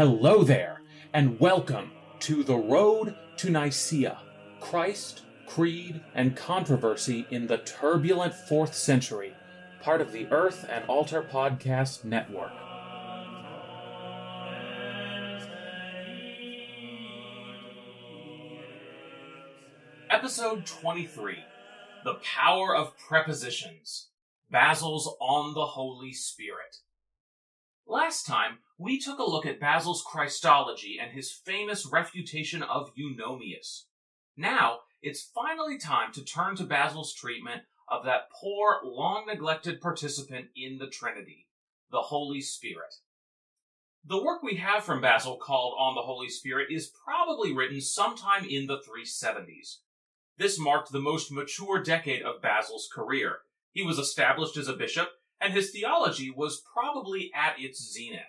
Hello there, and welcome to The Road to Nicaea Christ, Creed, and Controversy in the Turbulent Fourth Century, part of the Earth and Altar Podcast Network. Episode 23 The Power of Prepositions Basil's On the Holy Spirit. Last time, we took a look at Basil's Christology and his famous refutation of Eunomius. Now, it's finally time to turn to Basil's treatment of that poor, long neglected participant in the Trinity, the Holy Spirit. The work we have from Basil called On the Holy Spirit is probably written sometime in the 370s. This marked the most mature decade of Basil's career. He was established as a bishop, and his theology was probably at its zenith.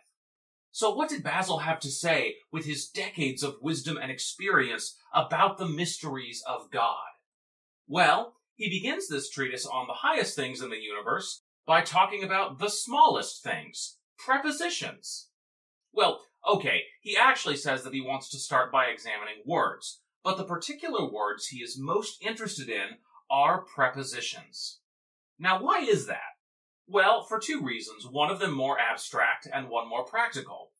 So, what did Basil have to say with his decades of wisdom and experience about the mysteries of God? Well, he begins this treatise on the highest things in the universe by talking about the smallest things, prepositions. Well, okay, he actually says that he wants to start by examining words, but the particular words he is most interested in are prepositions. Now, why is that? Well, for two reasons, one of them more abstract and one more practical.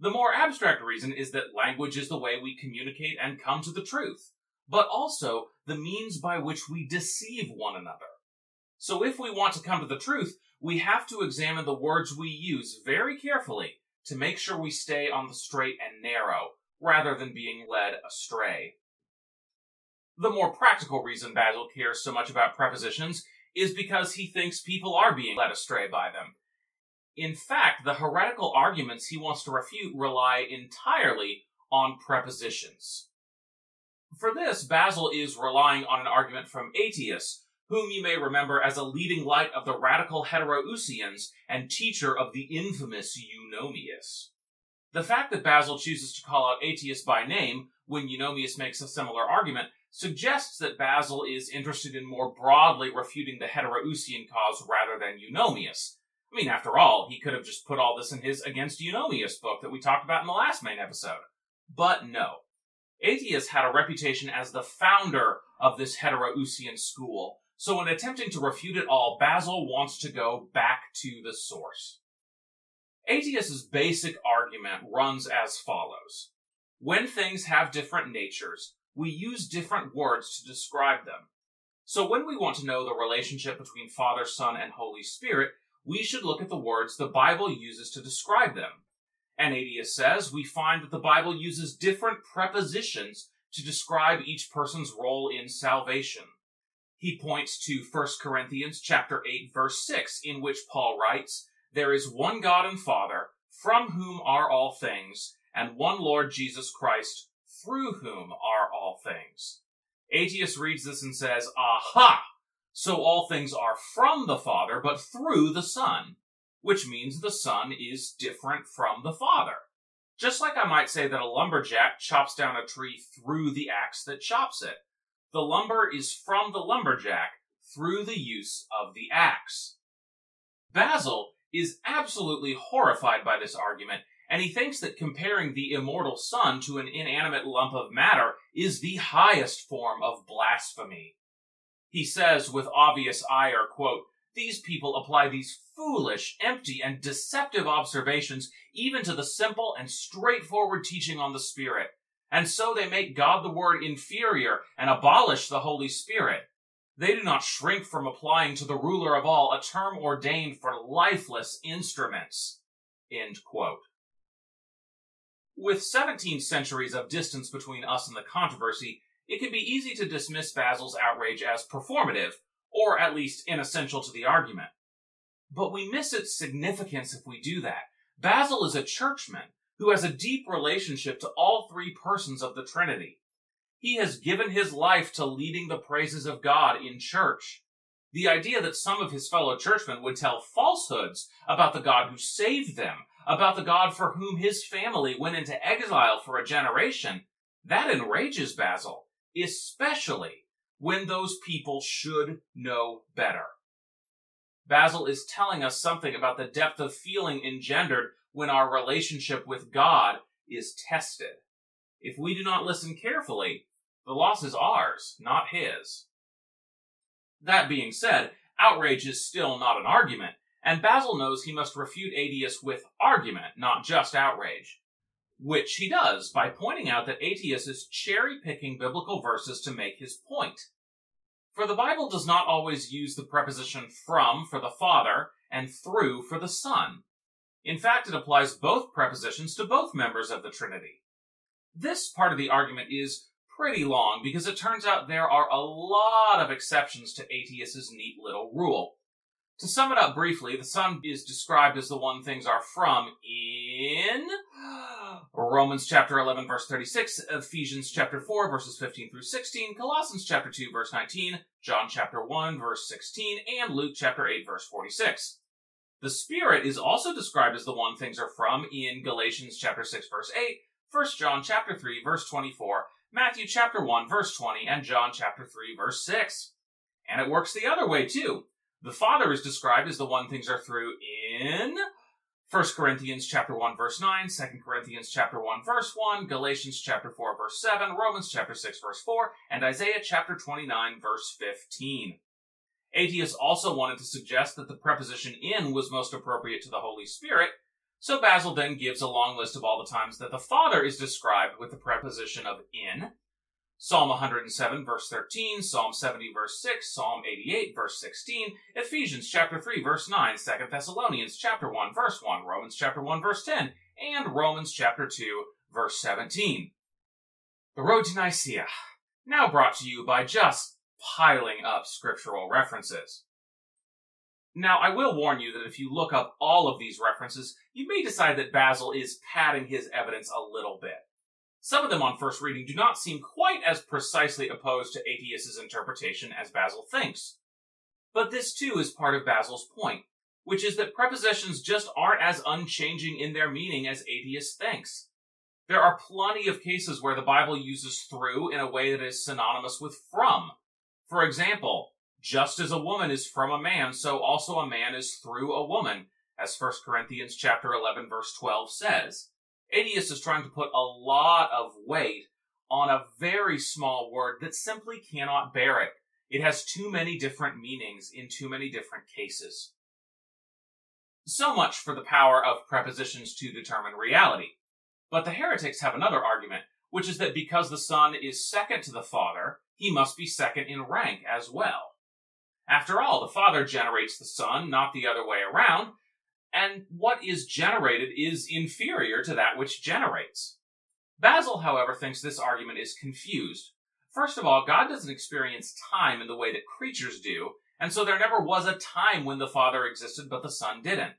The more abstract reason is that language is the way we communicate and come to the truth, but also the means by which we deceive one another. So if we want to come to the truth, we have to examine the words we use very carefully to make sure we stay on the straight and narrow, rather than being led astray. The more practical reason Basil cares so much about prepositions is because he thinks people are being led astray by them. In fact, the heretical arguments he wants to refute rely entirely on prepositions. For this, Basil is relying on an argument from Aetius, whom you may remember as a leading light of the radical Heterousians and teacher of the infamous Eunomius. The fact that Basil chooses to call out Aetius by name when Eunomius makes a similar argument suggests that Basil is interested in more broadly refuting the Heterousian cause rather than Eunomius. I mean, after all, he could have just put all this in his Against Eunomius book that we talked about in the last main episode. But no. Aetius had a reputation as the founder of this Heterousian school, so in attempting to refute it all, Basil wants to go back to the source. Aetius's basic argument runs as follows. When things have different natures, we use different words to describe them. So when we want to know the relationship between Father, Son, and Holy Spirit, we should look at the words the Bible uses to describe them. And Aetius says we find that the Bible uses different prepositions to describe each person's role in salvation. He points to 1 Corinthians chapter 8 verse 6 in which Paul writes, "There is one God and Father, from whom are all things, and one Lord Jesus Christ, through whom are all things. Aetius reads this and says, Aha! So all things are from the Father, but through the Son, which means the Son is different from the Father. Just like I might say that a lumberjack chops down a tree through the axe that chops it. The lumber is from the lumberjack through the use of the axe. Basil is absolutely horrified by this argument and he thinks that comparing the immortal Son to an inanimate lump of matter is the highest form of blasphemy. He says with obvious ire, quote, these people apply these foolish, empty, and deceptive observations even to the simple and straightforward teaching on the Spirit. And so they make God the Word inferior and abolish the Holy Spirit. They do not shrink from applying to the ruler of all a term ordained for lifeless instruments. End quote. With 17 centuries of distance between us and the controversy, it can be easy to dismiss Basil's outrage as performative, or at least inessential to the argument. But we miss its significance if we do that. Basil is a churchman who has a deep relationship to all three persons of the Trinity. He has given his life to leading the praises of God in church. The idea that some of his fellow churchmen would tell falsehoods about the God who saved them about the God for whom his family went into exile for a generation, that enrages Basil, especially when those people should know better. Basil is telling us something about the depth of feeling engendered when our relationship with God is tested. If we do not listen carefully, the loss is ours, not his. That being said, outrage is still not an argument, and Basil knows he must refute Aetius with argument, not just outrage. Which he does by pointing out that Aetius is cherry picking biblical verses to make his point. For the Bible does not always use the preposition from for the Father and through for the Son. In fact, it applies both prepositions to both members of the Trinity. This part of the argument is pretty long because it turns out there are a lot of exceptions to Aetius's neat little rule. To sum it up briefly, the Son is described as the one things are from in Romans chapter 11 verse 36, Ephesians chapter 4 verses 15 through 16, Colossians chapter 2 verse 19, John chapter 1 verse 16, and Luke chapter 8 verse 46. The Spirit is also described as the one things are from in Galatians chapter 6 verse 8, 1 John chapter 3 verse 24, Matthew chapter 1 verse 20, and John chapter 3 verse 6. And it works the other way too. The Father is described as the one things are through in 1 Corinthians chapter 1 verse 9, 2 Corinthians chapter 1 verse 1, Galatians chapter 4 verse 7, Romans chapter 6 verse 4, and Isaiah chapter 29 verse 15. Aetius also wanted to suggest that the preposition in was most appropriate to the Holy Spirit, so Basil then gives a long list of all the times that the Father is described with the preposition of in, Psalm 107 verse 13, Psalm 70 verse 6, Psalm 88 verse 16, Ephesians chapter 3 verse 9, 2 Thessalonians chapter 1 verse 1, Romans chapter 1 verse 10, and Romans chapter 2 verse 17. The Road to Nicaea, now brought to you by just piling up scriptural references. Now, I will warn you that if you look up all of these references, you may decide that Basil is padding his evidence a little bit. Some of them on first reading do not seem quite as precisely opposed to Aetius's interpretation as Basil thinks. But this too is part of Basil's point, which is that prepositions just aren't as unchanging in their meaning as Aetius thinks. There are plenty of cases where the Bible uses through in a way that is synonymous with from. For example, just as a woman is from a man, so also a man is through a woman, as 1 Corinthians chapter 11 verse 12 says. Aetius is trying to put a lot of weight on a very small word that simply cannot bear it. It has too many different meanings in too many different cases. So much for the power of prepositions to determine reality. But the heretics have another argument, which is that because the Son is second to the Father, he must be second in rank as well. After all, the Father generates the Son, not the other way around, and what is generated is inferior to that which generates. Basil, however, thinks this argument is confused. First of all, God doesn't experience time in the way that creatures do, and so there never was a time when the Father existed but the Son didn't.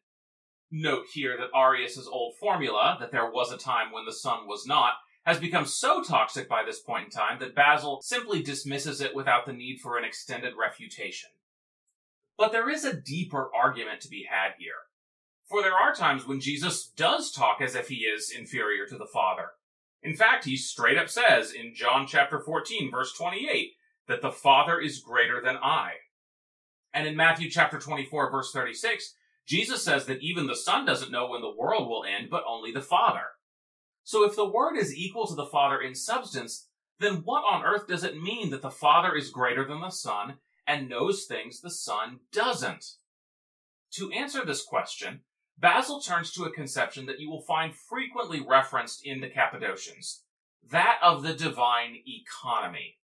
Note here that Arius's old formula, that there was a time when the Son was not, has become so toxic by this point in time that Basil simply dismisses it without the need for an extended refutation. But there is a deeper argument to be had here. For there are times when Jesus does talk as if he is inferior to the Father. In fact, he straight up says in John chapter 14 verse 28 that the Father is greater than I. And in Matthew chapter 24 verse 36, Jesus says that even the Son doesn't know when the world will end, but only the Father. So if the Word is equal to the Father in substance, then what on earth does it mean that the Father is greater than the Son and knows things the Son doesn't? To answer this question, Basil turns to a conception that you will find frequently referenced in the Cappadocians, that of the divine economy.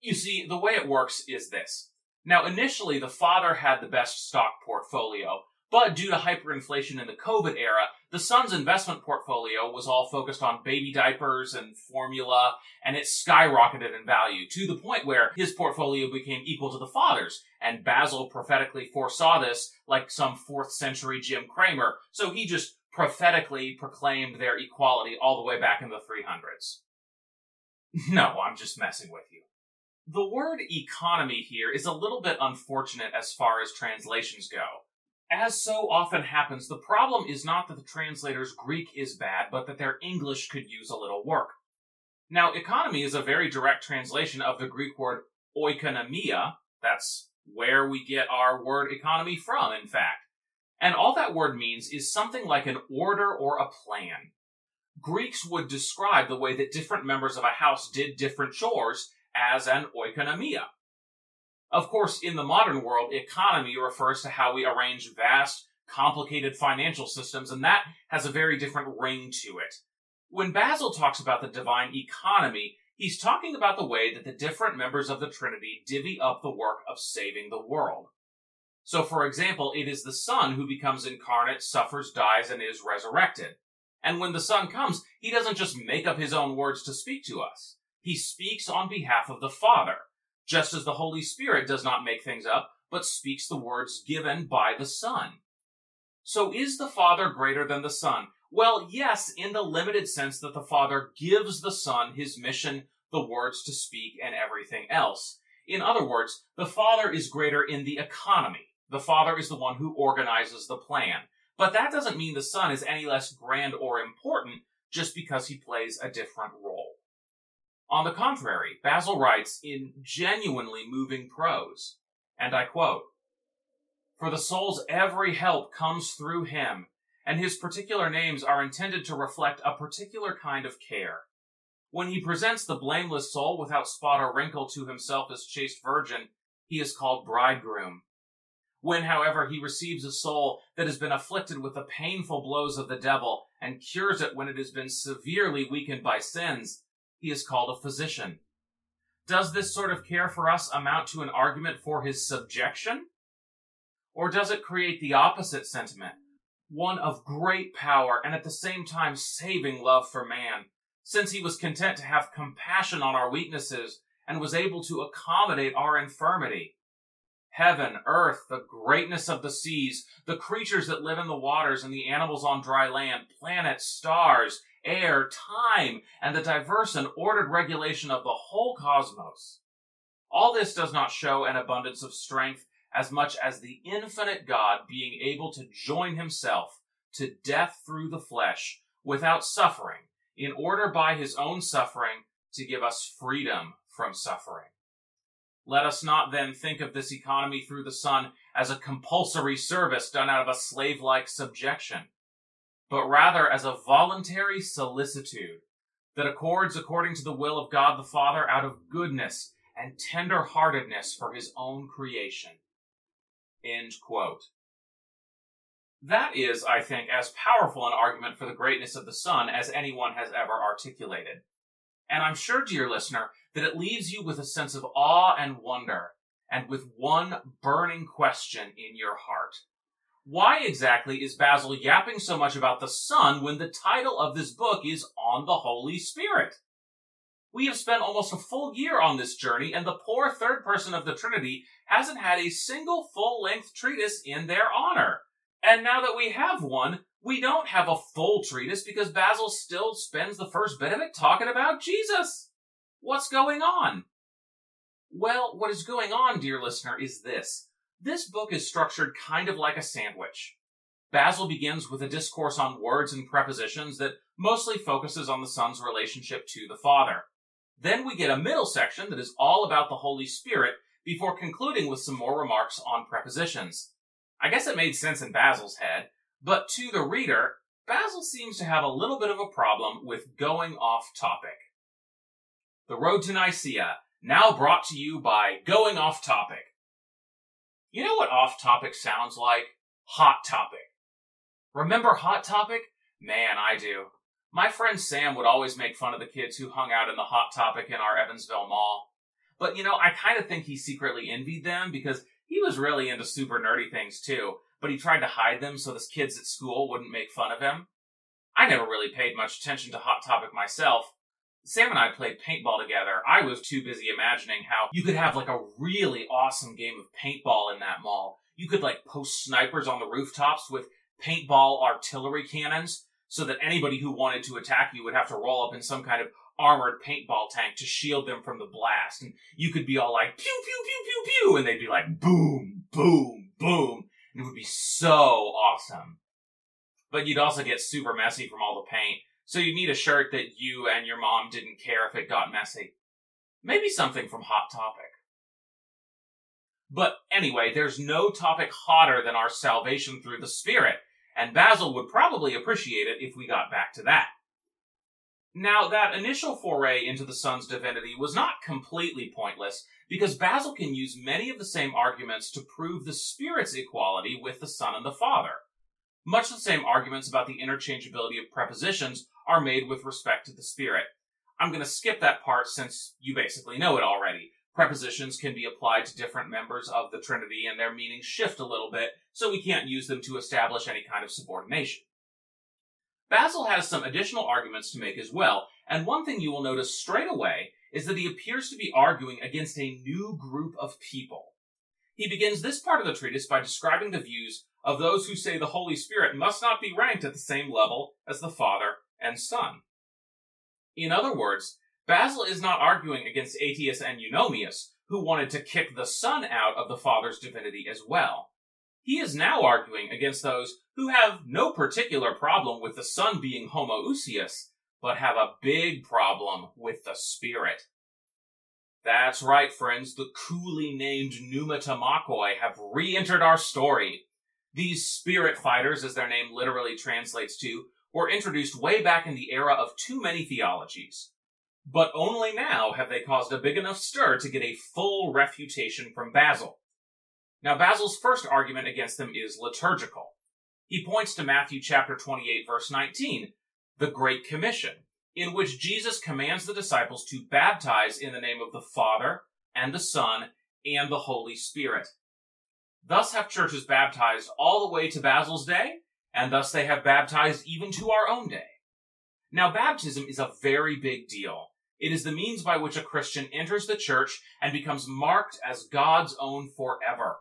You see, the way it works is this. Now, initially, the father had the best stock portfolio, but due to hyperinflation in the COVID era, the son's investment portfolio was all focused on baby diapers and formula, and it skyrocketed in value to the point where his portfolio became equal to the father's. And Basil prophetically foresaw this like some fourth century Jim Cramer, so he just prophetically proclaimed their equality all the way back in the 300s. No, I'm just messing with you. The word economy here is a little bit unfortunate as far as translations go. As so often happens, the problem is not that the translator's Greek is bad, but that their English could use a little work. Now, economy is a very direct translation of the Greek word oikonomia. That's where we get our word economy from, in fact. And all that word means is something like an order or a plan. Greeks would describe the way that different members of a house did different chores as an oikonomia. Of course, in the modern world, economy refers to how we arrange vast, complicated financial systems, and that has a very different ring to it. When Basil talks about the divine economy, he's talking about the way that the different members of the Trinity divvy up the work of saving the world. So, for example, it is the Son who becomes incarnate, suffers, dies, and is resurrected. And when the Son comes, he doesn't just make up his own words to speak to us. He speaks on behalf of the Father, just as the Holy Spirit does not make things up, but speaks the words given by the Son. So is the Father greater than the Son? Well, yes, in the limited sense that the Father gives the Son his mission, the words to speak, and everything else. In other words, the Father is greater in the economy. The Father is the one who organizes the plan. But that doesn't mean the Son is any less grand or important just because he plays a different role. On the contrary, Basil writes in genuinely moving prose, and I quote, For the soul's every help comes through him, and his particular names are intended to reflect a particular kind of care. When he presents the blameless soul without spot or wrinkle to himself as chaste virgin, he is called bridegroom. When, however, he receives a soul that has been afflicted with the painful blows of the devil and cures it when it has been severely weakened by sins, he is called a physician. Does this sort of care for us amount to an argument for his subjection? Or does it create the opposite sentiment, one of great power and at the same time saving love for man, since he was content to have compassion on our weaknesses and was able to accommodate our infirmity? heaven, earth, the greatness of the seas, the creatures that live in the waters and the animals on dry land, planets, stars, air, time, and the diverse and ordered regulation of the whole cosmos. All this does not show an abundance of strength as much as the infinite God being able to join himself to death through the flesh without suffering, in order by his own suffering to give us freedom from suffering. Let us not then think of this economy through the Son as a compulsory service done out of a slave like subjection, but rather as a voluntary solicitude that accords according to the will of God the Father out of goodness and tender heartedness for his own creation. End quote. That is, I think, as powerful an argument for the greatness of the Son as anyone has ever articulated. And I'm sure, dear listener, that it leaves you with a sense of awe and wonder, and with one burning question in your heart. Why exactly is Basil yapping so much about the Son when the title of this book is On the Holy Spirit? We have spent almost a full year on this journey, and the poor third person of the Trinity hasn't had a single full length treatise in their honor. And now that we have one, we don't have a full treatise because Basil still spends the first bit of it talking about Jesus. What's going on? Well, what is going on, dear listener, is this. This book is structured kind of like a sandwich. Basil begins with a discourse on words and prepositions that mostly focuses on the Son's relationship to the Father. Then we get a middle section that is all about the Holy Spirit before concluding with some more remarks on prepositions. I guess it made sense in Basil's head, but to the reader, Basil seems to have a little bit of a problem with going off topic. The Road to Nicaea, now brought to you by Going Off Topic. You know what off topic sounds like? Hot Topic. Remember Hot Topic? Man, I do. My friend Sam would always make fun of the kids who hung out in the Hot Topic in our Evansville mall. But you know, I kind of think he secretly envied them because he was really into super nerdy things too, but he tried to hide them so the kids at school wouldn't make fun of him. I never really paid much attention to Hot Topic myself, Sam and I played paintball together. I was too busy imagining how you could have like a really awesome game of paintball in that mall. You could like post snipers on the rooftops with paintball artillery cannons so that anybody who wanted to attack you would have to roll up in some kind of armored paintball tank to shield them from the blast. And you could be all like pew pew pew pew pew and they'd be like boom, boom, boom. And it would be so awesome. But you'd also get super messy from all the paint. So you need a shirt that you and your mom didn't care if it got messy. Maybe something from Hot Topic. But anyway, there's no topic hotter than our salvation through the Spirit, and Basil would probably appreciate it if we got back to that. Now, that initial foray into the Son's divinity was not completely pointless, because Basil can use many of the same arguments to prove the Spirit's equality with the Son and the Father. Much the same arguments about the interchangeability of prepositions are made with respect to the Spirit. I'm going to skip that part since you basically know it already. Prepositions can be applied to different members of the Trinity and their meanings shift a little bit, so we can't use them to establish any kind of subordination. Basil has some additional arguments to make as well, and one thing you will notice straight away is that he appears to be arguing against a new group of people. He begins this part of the treatise by describing the views of those who say the Holy Spirit must not be ranked at the same level as the Father and Son. In other words, Basil is not arguing against Aetius and Eunomius, who wanted to kick the Son out of the Father's divinity as well. He is now arguing against those who have no particular problem with the Son being homoousios, but have a big problem with the Spirit. That's right, friends, the coolly named pneumatomachoi have re-entered our story. These spirit fighters, as their name literally translates to, were introduced way back in the era of too many theologies. But only now have they caused a big enough stir to get a full refutation from Basil. Now, Basil's first argument against them is liturgical. He points to Matthew chapter 28 verse 19, the Great Commission, in which Jesus commands the disciples to baptize in the name of the Father and the Son and the Holy Spirit. Thus have churches baptized all the way to Basil's day, and thus they have baptized even to our own day. Now, baptism is a very big deal. It is the means by which a Christian enters the church and becomes marked as God's own forever.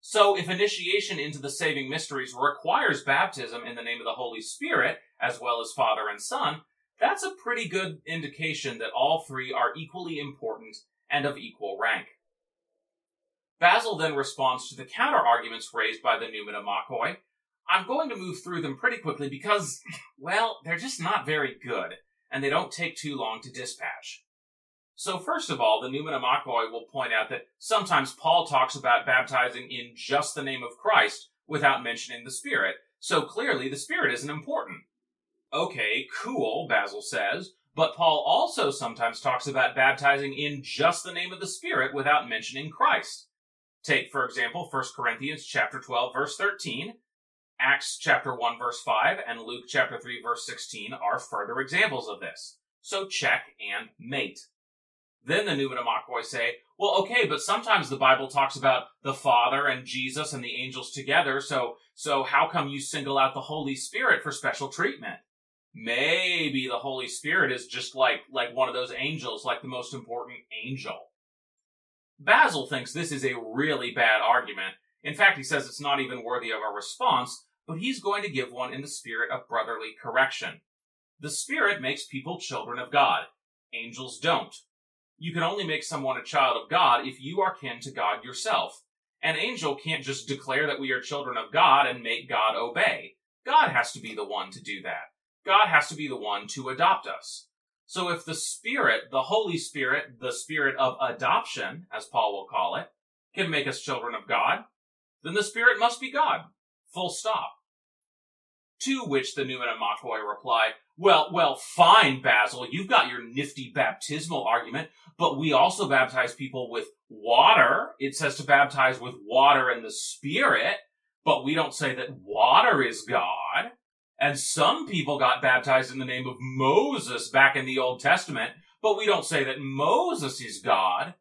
So, if initiation into the saving mysteries requires baptism in the name of the Holy Spirit, as well as Father and Son, that's a pretty good indication that all three are equally important and of equal rank. Basil then responds to the counter arguments raised by the pneumatomachoi. I'm going to move through them pretty quickly because, well, they're just not very good, and they don't take too long to dispatch. So first of all, the pneumatomachoi will point out that sometimes Paul talks about baptizing in just the name of Christ without mentioning the Spirit, so clearly the Spirit isn't important. Okay, cool, Basil says, but Paul also sometimes talks about baptizing in just the name of the Spirit without mentioning Christ. Take, for example, 1 Corinthians chapter 12, verse 13, Acts chapter 1, verse 5, and Luke chapter 3, verse 16 are further examples of this. So check and mate. Then the New pneumatomachoi say, well, okay, but sometimes the Bible talks about the Father and Jesus and the angels together, so, so how come you single out the Holy Spirit for special treatment? Maybe the Holy Spirit is just like, like one of those angels, like the most important angel. Basil thinks this is a really bad argument. In fact, he says it's not even worthy of a response, but he's going to give one in the spirit of brotherly correction. The Spirit makes people children of God. Angels don't. You can only make someone a child of God if you are kin to God yourself. An angel can't just declare that we are children of God and make God obey. God has to be the one to do that. God has to be the one to adopt us. So if the Spirit, the Holy Spirit, the Spirit of adoption, as Paul will call it, can make us children of God, then the Spirit must be God. Full stop. To which the pneumatomachoi replied, well, well, fine, Basil, you've got your nifty baptismal argument, but we also baptize people with water. It says to baptize with water and the Spirit, but we don't say that water is God. And some people got baptized in the name of Moses back in the Old Testament, but we don't say that Moses is God.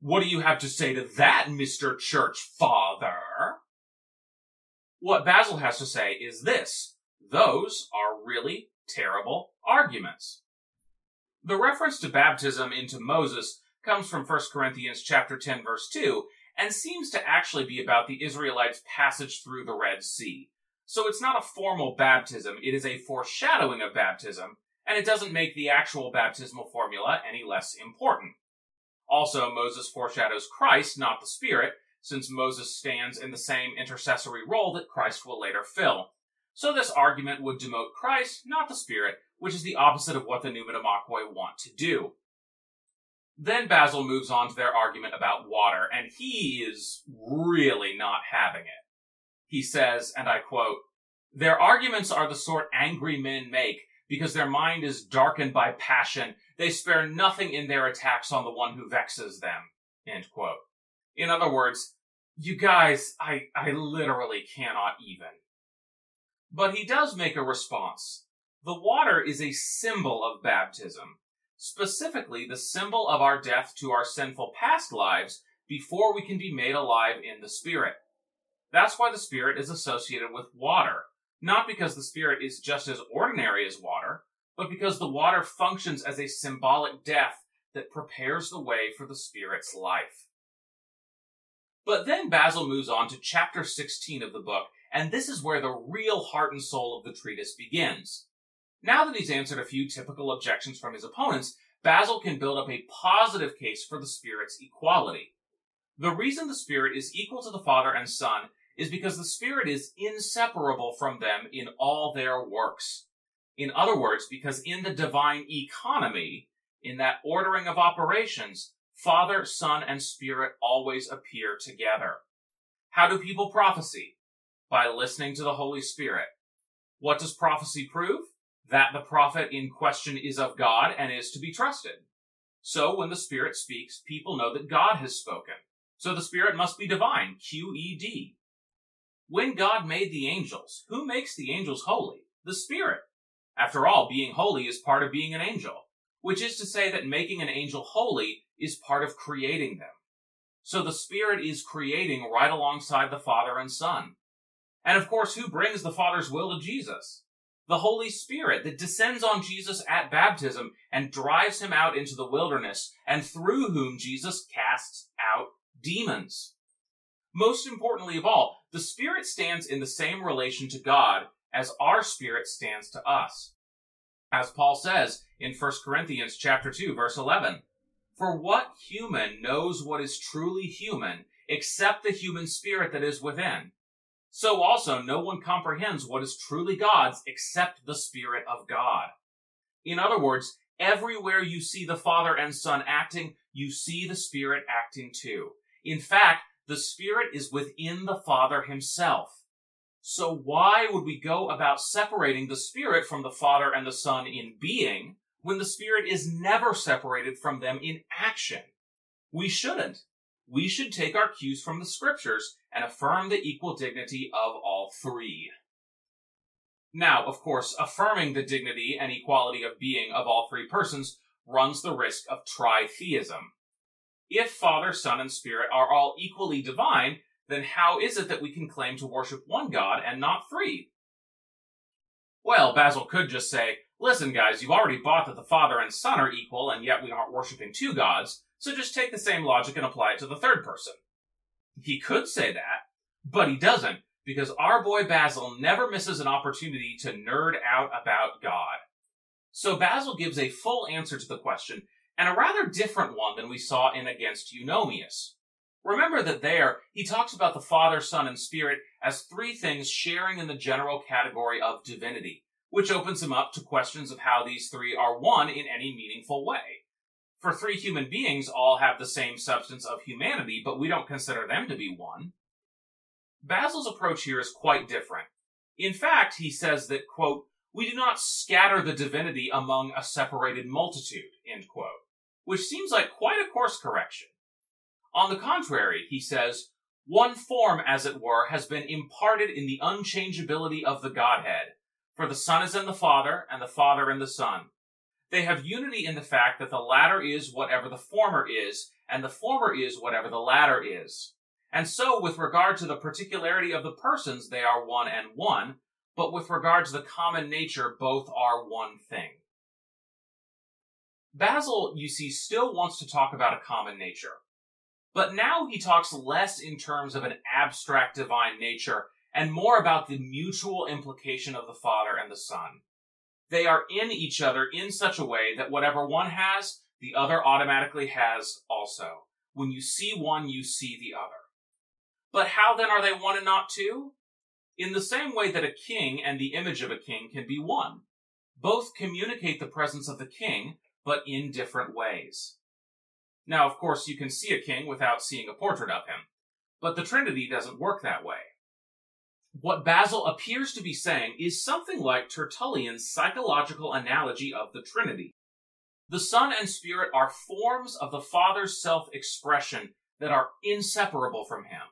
What do you have to say to that, Mr. Church Father? What Basil has to say is this. Those are really terrible arguments. The reference to baptism into Moses comes from 1 Corinthians chapter 10 verse 2 and seems to actually be about the Israelites' passage through the Red Sea. So it's not a formal baptism, it is a foreshadowing of baptism, and it doesn't make the actual baptismal formula any less important. Also, Moses foreshadows Christ, not the Spirit, since Moses stands in the same intercessory role that Christ will later fill. So this argument would demote Christ, not the Spirit, which is the opposite of what the pneumatomachoi want to do. Then Basil moves on to their argument about water, and he is really not having it. He says, and I quote, Their arguments are the sort angry men make, because their mind is darkened by passion. They spare nothing in their attacks on the one who vexes them. End quote. In other words, you guys, I, I literally cannot even. But he does make a response. The water is a symbol of baptism, specifically the symbol of our death to our sinful past lives before we can be made alive in the Spirit. That's why the Spirit is associated with water, not because the Spirit is just as ordinary as water, but because the water functions as a symbolic death that prepares the way for the Spirit's life. But then Basil moves on to chapter 16 of the book, and this is where the real heart and soul of the treatise begins. Now that he's answered a few typical objections from his opponents, Basil can build up a positive case for the Spirit's equality. The reason the Spirit is equal to the Father and Son is because the Spirit is inseparable from them in all their works. In other words, because in the divine economy, in that ordering of operations, Father, Son, and Spirit always appear together. How do people prophesy? By listening to the Holy Spirit. What does prophecy prove? That the prophet in question is of God and is to be trusted. So when the Spirit speaks, people know that God has spoken. So the Spirit must be divine, QED. When God made the angels, who makes the angels holy? The Spirit. After all, being holy is part of being an angel, which is to say that making an angel holy is part of creating them. So the Spirit is creating right alongside the Father and Son. And of course, who brings the Father's will to Jesus? The Holy Spirit that descends on Jesus at baptism and drives him out into the wilderness, and through whom Jesus casts out demons. Most importantly of all, the Spirit stands in the same relation to God as our spirit stands to us. As Paul says in 1 Corinthians chapter 2 verse 11, for what human knows what is truly human except the human spirit that is within? So also no one comprehends what is truly God's except the Spirit of God. In other words, everywhere you see the Father and Son acting, you see the Spirit acting too. In fact, the Spirit is within the Father himself. So why would we go about separating the Spirit from the Father and the Son in being when the Spirit is never separated from them in action. We shouldn't. We should take our cues from the scriptures and affirm the equal dignity of all three. Now, of course, affirming the dignity and equality of being of all three persons runs the risk of tritheism. If Father, Son, and Spirit are all equally divine, then how is it that we can claim to worship one God and not three? Well, Basil could just say, listen, guys, you've already bought that the Father and Son are equal, and yet we aren't worshiping two gods, so just take the same logic and apply it to the third person. He could say that, but he doesn't, because our boy Basil never misses an opportunity to nerd out about God. So Basil gives a full answer to the question, and a rather different one than we saw in Against Eunomius. Remember that there, he talks about the Father, Son, and Spirit as three things sharing in the general category of divinity which opens him up to questions of how these three are one in any meaningful way. For three human beings all have the same substance of humanity, but we don't consider them to be one. Basil's approach here is quite different. In fact, he says that, quote, we do not scatter the divinity among a separated multitude, end quote, which seems like quite a course correction. On the contrary, he says, one form, as it were, has been imparted in the unchangeability of the Godhead, for the Son is in the Father, and the Father in the Son. They have unity in the fact that the latter is whatever the former is, and the former is whatever the latter is. And so, with regard to the particularity of the persons, they are one and one, but with regard to the common nature, both are one thing. Basil, you see, still wants to talk about a common nature. But now he talks less in terms of an abstract divine nature and more about the mutual implication of the Father and the Son. They are in each other in such a way that whatever one has, the other automatically has also. When you see one, you see the other. But how then are they one and not two? In the same way that a king and the image of a king can be one. Both communicate the presence of the king, but in different ways. Now, of course, you can see a king without seeing a portrait of him. But the Trinity doesn't work that way. What Basil appears to be saying is something like Tertullian's psychological analogy of the Trinity. The Son and Spirit are forms of the Father's self expression that are inseparable from Him.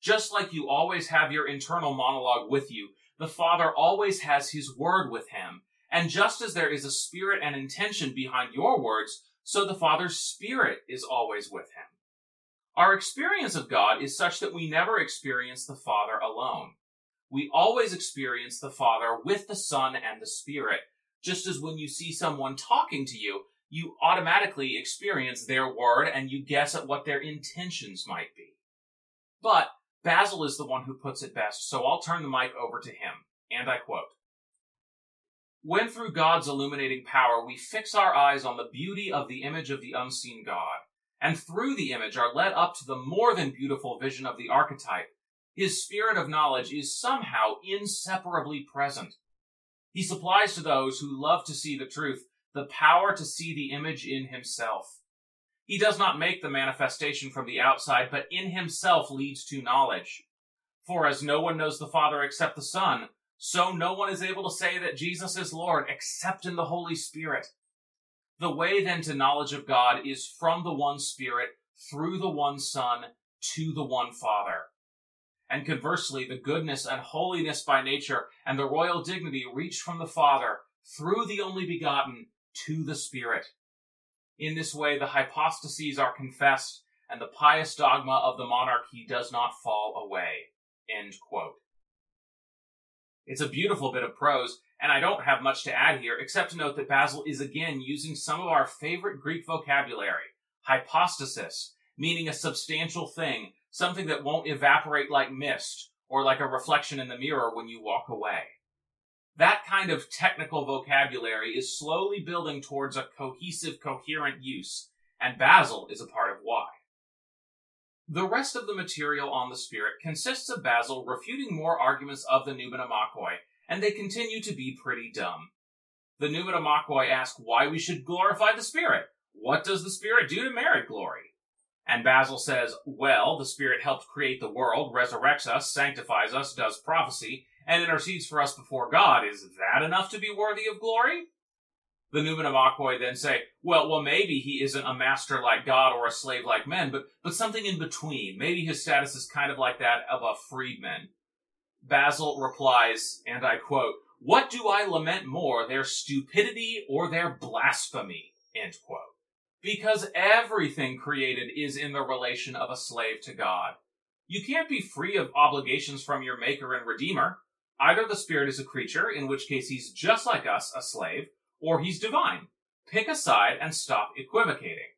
Just like you always have your internal monologue with you, the Father always has His Word with Him. And just as there is a spirit and intention behind your words, so the Father's Spirit is always with Him. Our experience of God is such that we never experience the Father alone. We always experience the Father with the Son and the Spirit, just as when you see someone talking to you, you automatically experience their word and you guess at what their intentions might be. But Basil is the one who puts it best, so I'll turn the mic over to him, and I quote When through God's illuminating power we fix our eyes on the beauty of the image of the unseen God, and through the image are led up to the more than beautiful vision of the archetype, his spirit of knowledge is somehow inseparably present. He supplies to those who love to see the truth the power to see the image in himself. He does not make the manifestation from the outside, but in himself leads to knowledge. For as no one knows the Father except the Son, so no one is able to say that Jesus is Lord except in the Holy Spirit. The way then to knowledge of God is from the one Spirit, through the one Son, to the one Father. And conversely, the goodness and holiness by nature and the royal dignity reach from the Father, through the only begotten, to the Spirit. In this way, the hypostases are confessed, and the pious dogma of the monarchy does not fall away. End quote. It's a beautiful bit of prose, and I don't have much to add here except to note that Basil is again using some of our favorite Greek vocabulary hypostasis, meaning a substantial thing, something that won't evaporate like mist or like a reflection in the mirror when you walk away. That kind of technical vocabulary is slowly building towards a cohesive, coherent use, and Basil is a part of why. The rest of the material on the Spirit consists of Basil refuting more arguments of the Pneumatomachoi and they continue to be pretty dumb. The Pneumatomachoi ask why we should glorify the Spirit. What does the Spirit do to merit glory? And Basil says, well, the Spirit helped create the world, resurrects us, sanctifies us, does prophecy, and intercedes for us before God. Is that enough to be worthy of glory? The Pneumatomachoi then say, well, well, maybe he isn't a master like God or a slave like men, but, but something in between. Maybe his status is kind of like that of a freedman. Basil replies, and I quote, What do I lament more, their stupidity or their blasphemy? End quote. Because everything created is in the relation of a slave to God. You can't be free of obligations from your Maker and Redeemer. Either the Spirit is a creature, in which case he's just like us, a slave, or he's divine. Pick a side and stop equivocating.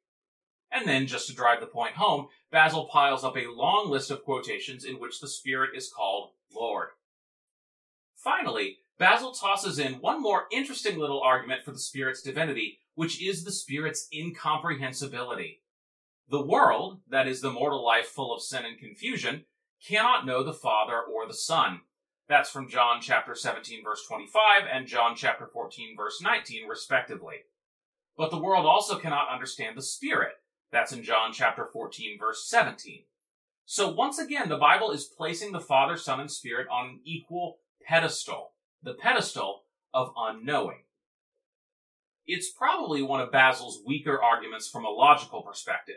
And then, just to drive the point home, Basil piles up a long list of quotations in which the Spirit is called Lord. Finally, Basil tosses in one more interesting little argument for the Spirit's divinity, which is the Spirit's incomprehensibility. The world, that is the mortal life full of sin and confusion, cannot know the Father or the Son. That's from John chapter 17 verse 25 and John chapter 14 verse 19 respectively. But the world also cannot understand the Spirit. That's in John chapter 14 verse 17. So once again, the Bible is placing the Father, Son, and Spirit on an equal pedestal, the pedestal of unknowing. It's probably one of Basil's weaker arguments from a logical perspective.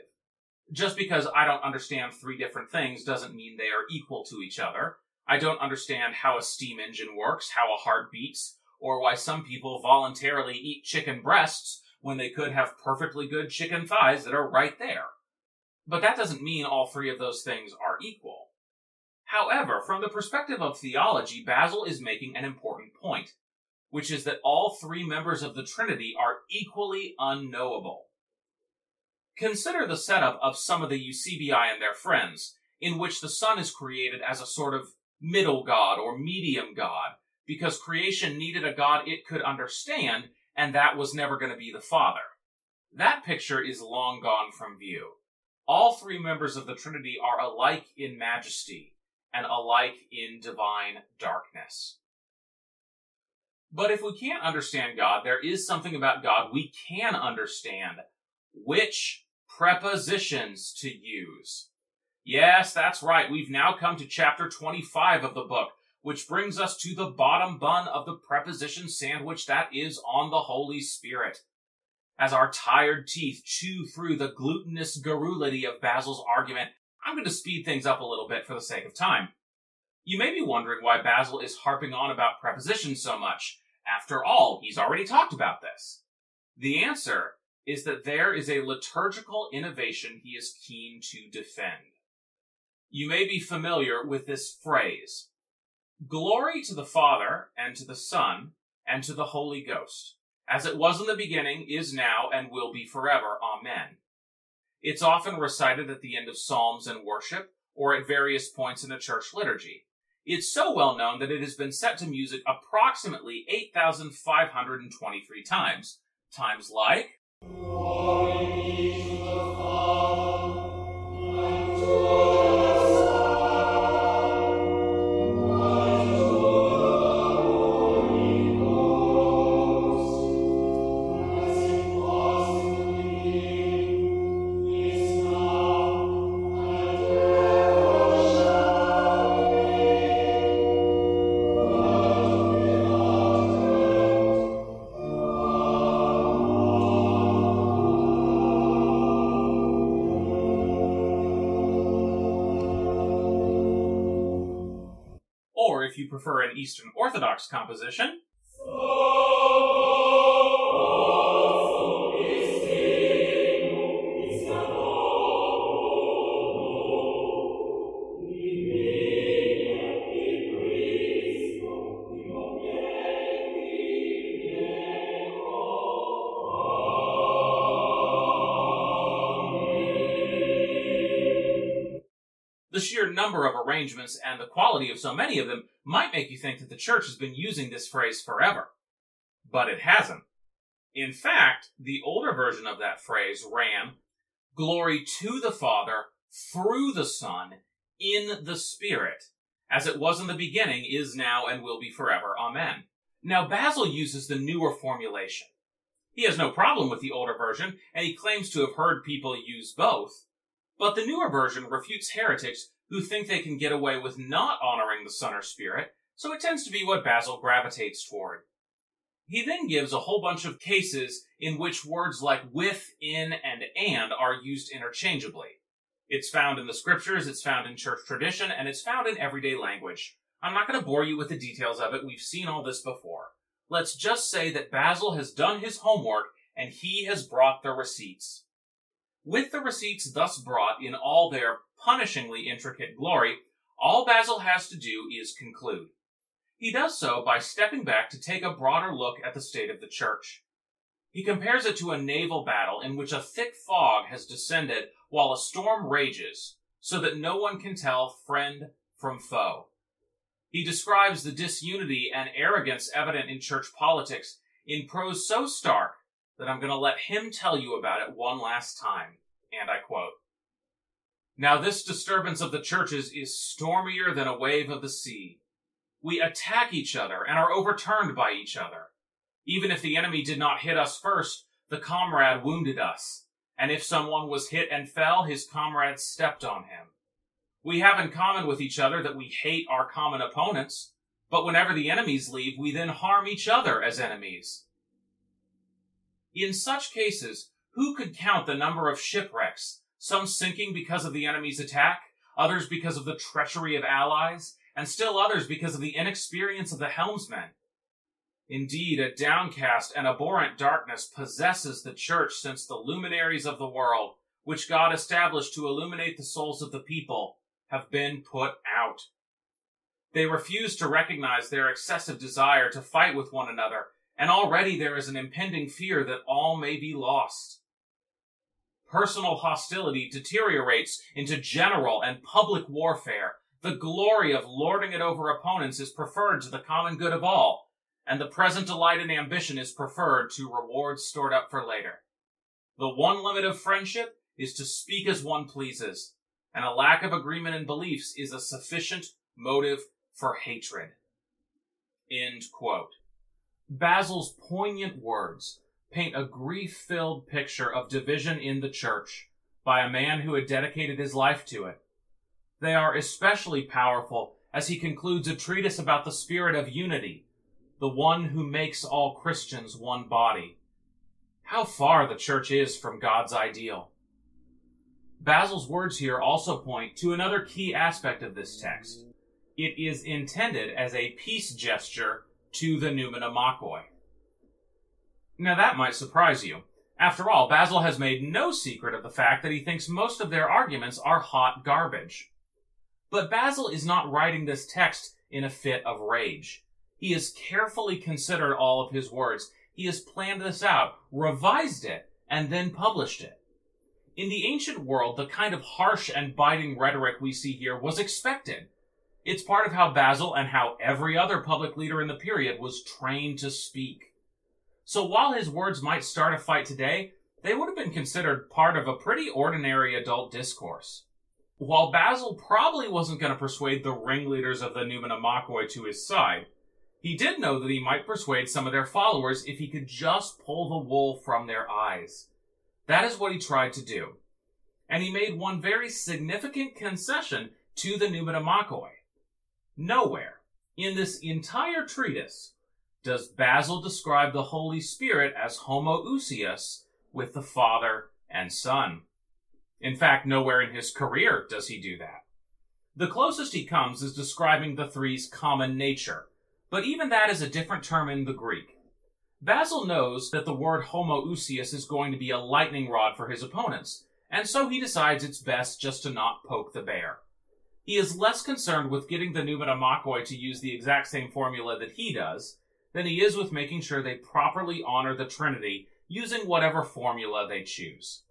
Just because I don't understand three different things doesn't mean they are equal to each other. I don't understand how a steam engine works, how a heart beats, or why some people voluntarily eat chicken breasts when they could have perfectly good chicken thighs that are right there. But that doesn't mean all three of those things are equal. However, from the perspective of theology, Basil is making an important point, which is that all three members of the Trinity are equally unknowable. Consider the setup of some of the Eusebii and their friends, in which the Son is created as a sort of middle god or medium god, because creation needed a god it could understand, and that was never going to be the Father. That picture is long gone from view. All three members of the Trinity are alike in majesty and alike in divine darkness. But if we can't understand God, there is something about God we can understand. Which prepositions to use? Yes, that's right. We've now come to chapter 25 of the book, which brings us to the bottom bun of the preposition sandwich that is on the Holy Spirit. As our tired teeth chew through the glutinous garrulity of Basil's argument, I'm going to speed things up a little bit for the sake of time. You may be wondering why Basil is harping on about prepositions so much. After all, he's already talked about this. The answer is that there is a liturgical innovation he is keen to defend. You may be familiar with this phrase Glory to the Father, and to the Son, and to the Holy Ghost, as it was in the beginning, is now, and will be forever. Amen. It's often recited at the end of psalms and worship, or at various points in the church liturgy. It's so well known that it has been set to music approximately 8,523 times. Times like. Composition. The sheer number of arrangements and the quality of so many of them might make you think that the church has been using this phrase forever. But it hasn't. In fact, the older version of that phrase ran, Glory to the Father, through the Son, in the Spirit, as it was in the beginning, is now, and will be forever. Amen. Now, Basil uses the newer formulation. He has no problem with the older version, and he claims to have heard people use both. But the newer version refutes heretics who think they can get away with not honoring the Son or Spirit, so it tends to be what Basil gravitates toward. He then gives a whole bunch of cases in which words like with, in, and and are used interchangeably. It's found in the scriptures, it's found in church tradition, and it's found in everyday language. I'm not going to bore you with the details of it, we've seen all this before. Let's just say that Basil has done his homework and he has brought the receipts. With the receipts thus brought in all their punishingly intricate glory, all Basil has to do is conclude. He does so by stepping back to take a broader look at the state of the church. He compares it to a naval battle in which a thick fog has descended while a storm rages, so that no one can tell friend from foe. He describes the disunity and arrogance evident in church politics in prose so stark that I'm going to let him tell you about it one last time. And I quote Now, this disturbance of the churches is stormier than a wave of the sea. We attack each other and are overturned by each other. Even if the enemy did not hit us first, the comrade wounded us. And if someone was hit and fell, his comrade stepped on him. We have in common with each other that we hate our common opponents, but whenever the enemies leave, we then harm each other as enemies. In such cases, who could count the number of shipwrecks, some sinking because of the enemy's attack, others because of the treachery of allies, and still others because of the inexperience of the helmsmen? Indeed, a downcast and abhorrent darkness possesses the church since the luminaries of the world, which God established to illuminate the souls of the people, have been put out. They refuse to recognize their excessive desire to fight with one another and already there is an impending fear that all may be lost. Personal hostility deteriorates into general and public warfare. The glory of lording it over opponents is preferred to the common good of all, and the present delight and ambition is preferred to rewards stored up for later. The one limit of friendship is to speak as one pleases, and a lack of agreement in beliefs is a sufficient motive for hatred. End quote. Basil's poignant words paint a grief filled picture of division in the church by a man who had dedicated his life to it. They are especially powerful as he concludes a treatise about the spirit of unity, the one who makes all Christians one body. How far the church is from God's ideal. Basil's words here also point to another key aspect of this text. It is intended as a peace gesture to the Pneumatomachoi. Now that might surprise you. After all, Basil has made no secret of the fact that he thinks most of their arguments are hot garbage. But Basil is not writing this text in a fit of rage. He has carefully considered all of his words. He has planned this out, revised it, and then published it. In the ancient world, the kind of harsh and biting rhetoric we see here was expected. It's part of how Basil and how every other public leader in the period was trained to speak. So while his words might start a fight today, they would have been considered part of a pretty ordinary adult discourse. While Basil probably wasn't going to persuade the ringleaders of the Pneumatomachoi to his side, he did know that he might persuade some of their followers if he could just pull the wool from their eyes. That is what he tried to do. And he made one very significant concession to the Pneumatomachoi. Nowhere in this entire treatise does Basil describe the Holy Spirit as homoousios with the Father and Son. In fact, nowhere in his career does he do that. The closest he comes is describing the three's common nature, but even that is a different term in the Greek. Basil knows that the word homoousios is going to be a lightning rod for his opponents, and so he decides it's best just to not poke the bear. He is less concerned with getting the Pneumatomachoi to use the exact same formula that he does, than he is with making sure they properly honor the Trinity using whatever formula they choose.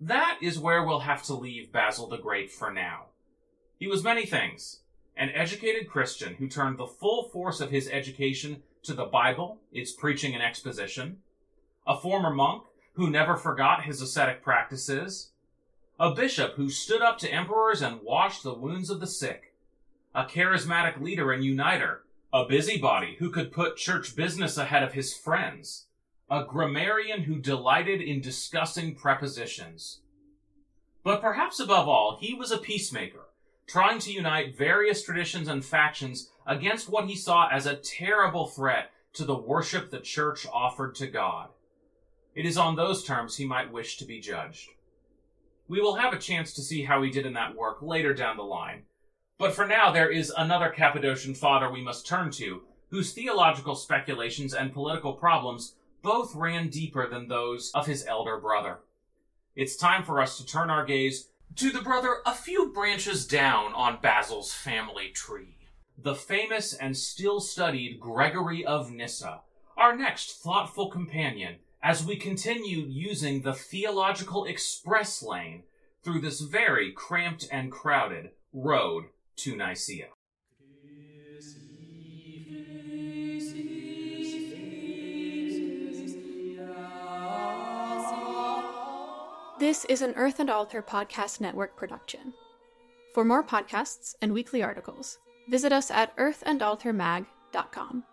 That is where we'll have to leave Basil the Great for now. He was many things an educated Christian who turned the full force of his education to the Bible, its preaching and exposition, a former monk who never forgot his ascetic practices, a bishop who stood up to emperors and washed the wounds of the sick, a charismatic leader and uniter a busybody who could put church business ahead of his friends, a grammarian who delighted in discussing prepositions. But perhaps above all, he was a peacemaker, trying to unite various traditions and factions against what he saw as a terrible threat to the worship the church offered to God. It is on those terms he might wish to be judged. We will have a chance to see how he did in that work later down the line, but for now, there is another Cappadocian father we must turn to, whose theological speculations and political problems both ran deeper than those of his elder brother. It's time for us to turn our gaze to the brother a few branches down on Basil's family tree. The famous and still studied Gregory of Nyssa, our next thoughtful companion as we continue using the theological express lane through this very cramped and crowded road to Nicaea. This is an Earth and Altar Podcast Network production. For more podcasts and weekly articles, visit us at earthandaltarmag.com.